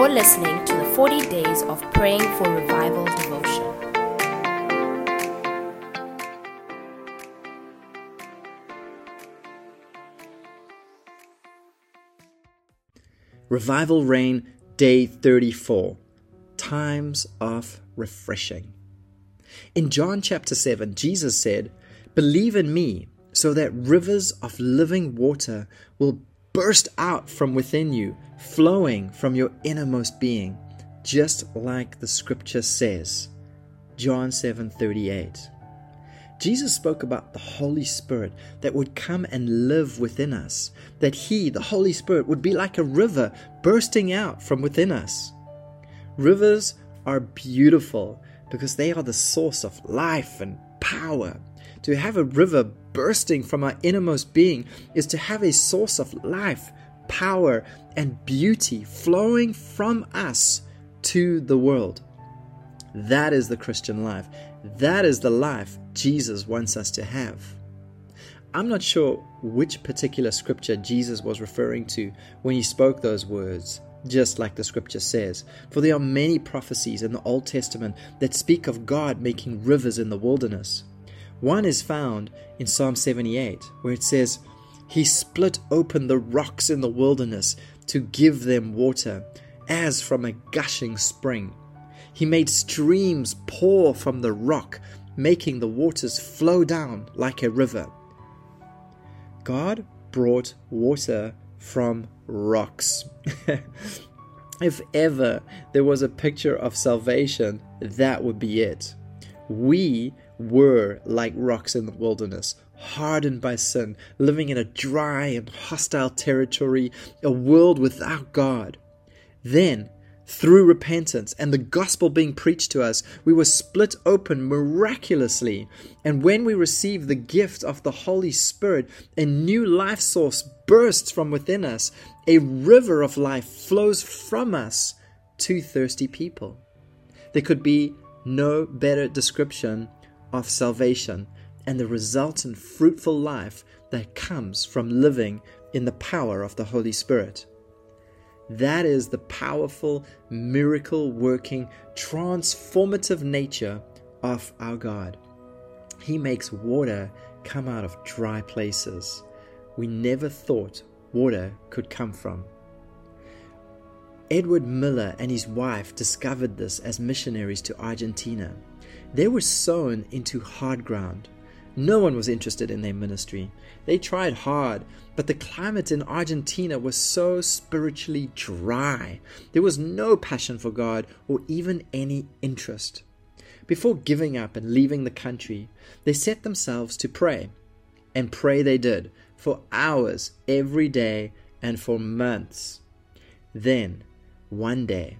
You're listening to the 40 Days of Praying for Revival devotion. Revival Rain, Day 34 Times of Refreshing. In John chapter 7, Jesus said, Believe in me, so that rivers of living water will burst out from within you, flowing from your innermost being, just like the scripture says. John 7:38. Jesus spoke about the Holy Spirit that would come and live within us, that He, the Holy Spirit, would be like a river bursting out from within us. Rivers are beautiful because they are the source of life and power. To have a river bursting from our innermost being is to have a source of life, power, and beauty flowing from us to the world. That is the Christian life. That is the life Jesus wants us to have. I'm not sure which particular scripture Jesus was referring to when he spoke those words, just like the scripture says, for there are many prophecies in the Old Testament that speak of God making rivers in the wilderness. One is found in Psalm 78, where it says, He split open the rocks in the wilderness to give them water, as from a gushing spring. He made streams pour from the rock, making the waters flow down like a river. God brought water from rocks. if ever there was a picture of salvation, that would be it. We were like rocks in the wilderness, hardened by sin, living in a dry and hostile territory, a world without God. Then, through repentance and the gospel being preached to us, we were split open miraculously. And when we receive the gift of the Holy Spirit, a new life source bursts from within us. A river of life flows from us to thirsty people. There could be no better description of salvation and the resultant fruitful life that comes from living in the power of the Holy Spirit. That is the powerful, miracle working, transformative nature of our God. He makes water come out of dry places we never thought water could come from. Edward Miller and his wife discovered this as missionaries to Argentina. They were sown into hard ground. No one was interested in their ministry. They tried hard, but the climate in Argentina was so spiritually dry. There was no passion for God or even any interest. Before giving up and leaving the country, they set themselves to pray. And pray they did, for hours every day and for months. Then, one day,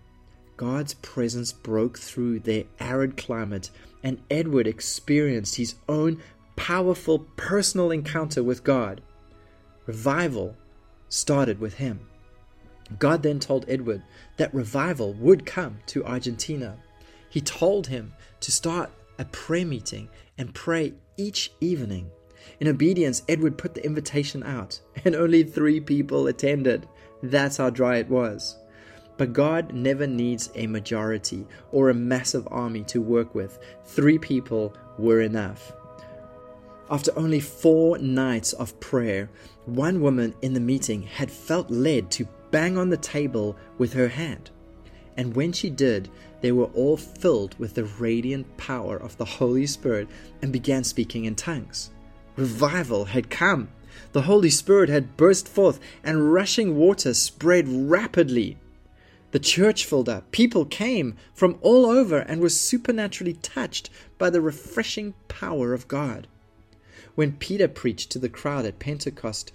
God's presence broke through their arid climate, and Edward experienced his own powerful personal encounter with God. Revival started with him. God then told Edward that revival would come to Argentina. He told him to start a prayer meeting and pray each evening. In obedience, Edward put the invitation out, and only three people attended. That's how dry it was. But God never needs a majority or a massive army to work with. Three people were enough. After only four nights of prayer, one woman in the meeting had felt led to bang on the table with her hand. And when she did, they were all filled with the radiant power of the Holy Spirit and began speaking in tongues. Revival had come. The Holy Spirit had burst forth, and rushing water spread rapidly. The church filled up. People came from all over and were supernaturally touched by the refreshing power of God. When Peter preached to the crowd at Pentecost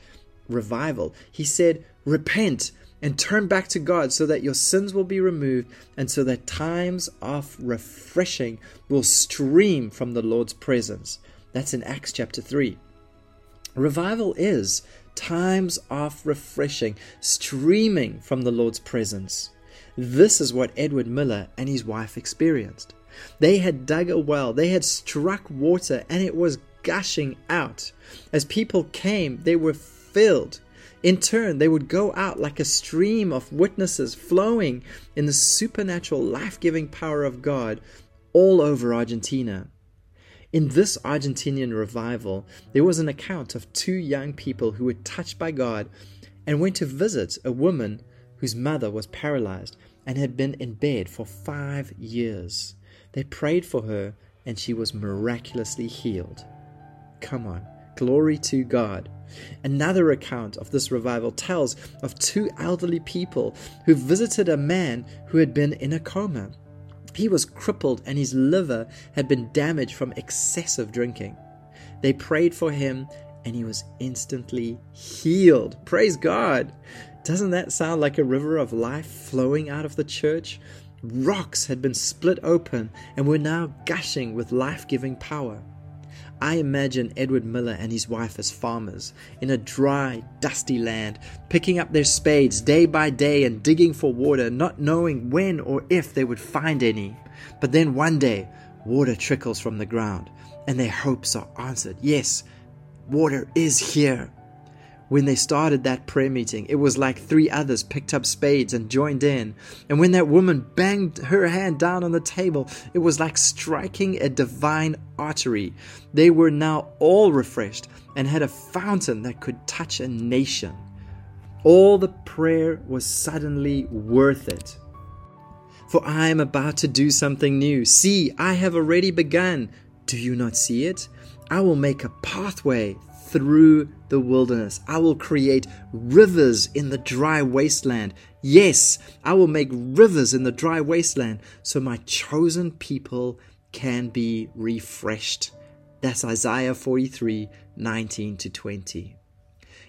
revival, he said, Repent and turn back to God so that your sins will be removed and so that times of refreshing will stream from the Lord's presence. That's in Acts chapter 3. Revival is times of refreshing streaming from the Lord's presence. This is what Edward Miller and his wife experienced. They had dug a well, they had struck water, and it was gushing out. As people came, they were filled. In turn, they would go out like a stream of witnesses flowing in the supernatural life giving power of God all over Argentina. In this Argentinian revival, there was an account of two young people who were touched by God and went to visit a woman whose mother was paralyzed and had been in bed for five years. They prayed for her and she was miraculously healed. Come on, glory to God. Another account of this revival tells of two elderly people who visited a man who had been in a coma. He was crippled and his liver had been damaged from excessive drinking. They prayed for him and he was instantly healed. Praise God. Doesn't that sound like a river of life flowing out of the church? Rocks had been split open and were now gushing with life giving power. I imagine Edward Miller and his wife as farmers in a dry, dusty land, picking up their spades day by day and digging for water, not knowing when or if they would find any. But then one day, water trickles from the ground, and their hopes are answered. Yes, water is here. When they started that prayer meeting, it was like three others picked up spades and joined in. And when that woman banged her hand down on the table, it was like striking a divine artery. They were now all refreshed and had a fountain that could touch a nation. All the prayer was suddenly worth it. For I am about to do something new. See, I have already begun. Do you not see it? I will make a pathway through the wilderness. I will create rivers in the dry wasteland. Yes, I will make rivers in the dry wasteland so my chosen people can be refreshed. That's Isaiah 43 19 to 20.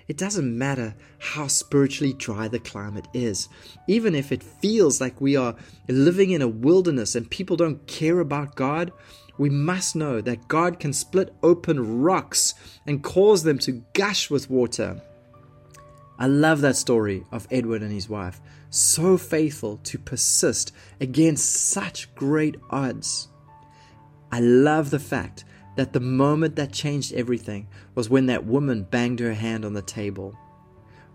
It doesn't matter how spiritually dry the climate is. Even if it feels like we are living in a wilderness and people don't care about God, we must know that God can split open rocks and cause them to gush with water. I love that story of Edward and his wife, so faithful to persist against such great odds. I love the fact that the moment that changed everything was when that woman banged her hand on the table.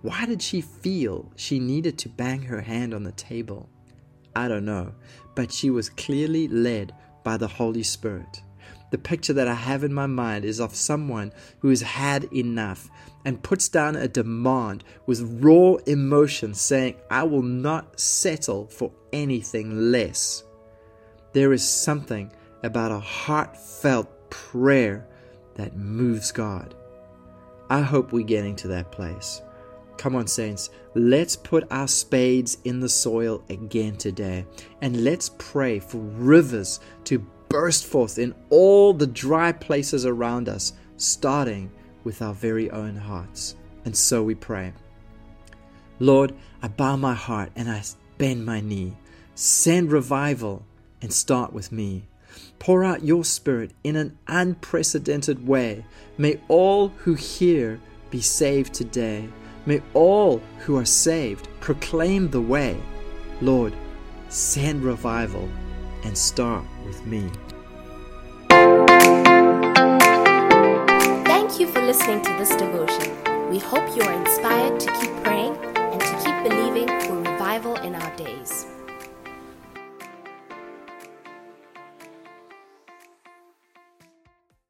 Why did she feel she needed to bang her hand on the table? I don't know, but she was clearly led by the Holy Spirit. The picture that I have in my mind is of someone who has had enough and puts down a demand with raw emotion, saying, I will not settle for anything less. There is something about a heartfelt prayer that moves God. I hope we're getting to that place. Come on, saints, let's put our spades in the soil again today and let's pray for rivers to burst forth in all the dry places around us, starting with our very own hearts. And so we pray. Lord, I bow my heart and I bend my knee. Send revival and start with me. Pour out your Spirit in an unprecedented way. May all who hear be saved today. May all who are saved proclaim the way. Lord, send revival and start with me. Thank you for listening to this devotion. We hope you are inspired to keep praying and to keep believing for revival in our days.